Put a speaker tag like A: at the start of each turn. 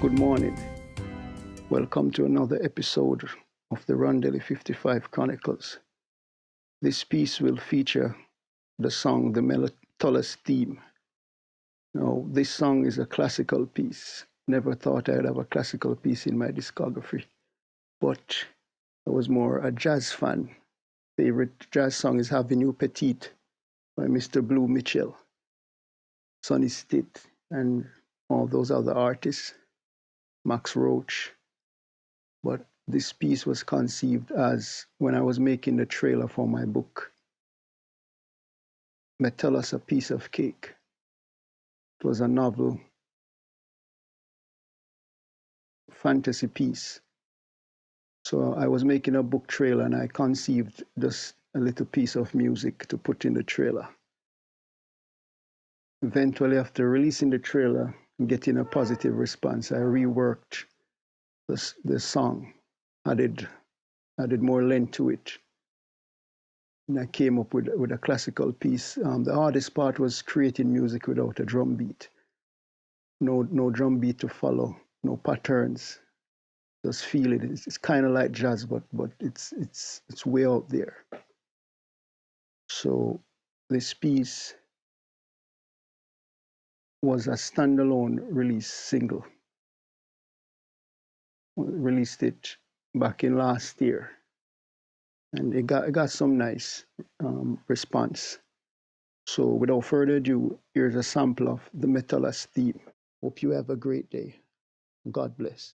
A: Good morning. Welcome to another episode of the Rondelli 55 Chronicles. This piece will feature the song The Metholas Theme. Now, this song is a classical piece. Never thought I'd have a classical piece in my discography, but I was more a jazz fan. Favorite jazz song is Avenue Petite by Mr. Blue Mitchell, Sonny Stitt, and all those other artists. Max Roach. But this piece was conceived as when I was making the trailer for my book, Metholas a Piece of Cake. It was a novel fantasy piece. So I was making a book trailer and I conceived just a little piece of music to put in the trailer. Eventually, after releasing the trailer, getting a positive response. I reworked the, the song, added, added more length to it. And I came up with, with a classical piece. Um, the hardest part was creating music without a drum beat. No, no drum beat to follow, no patterns. Just feel it. It's, it's kind of like jazz, but, but it's, it's, it's way out there. So this piece was a standalone release single. released it back in last year, and it got it got some nice um, response. So, without further ado, here's a sample of the Metholas theme. Hope you have a great day. God bless.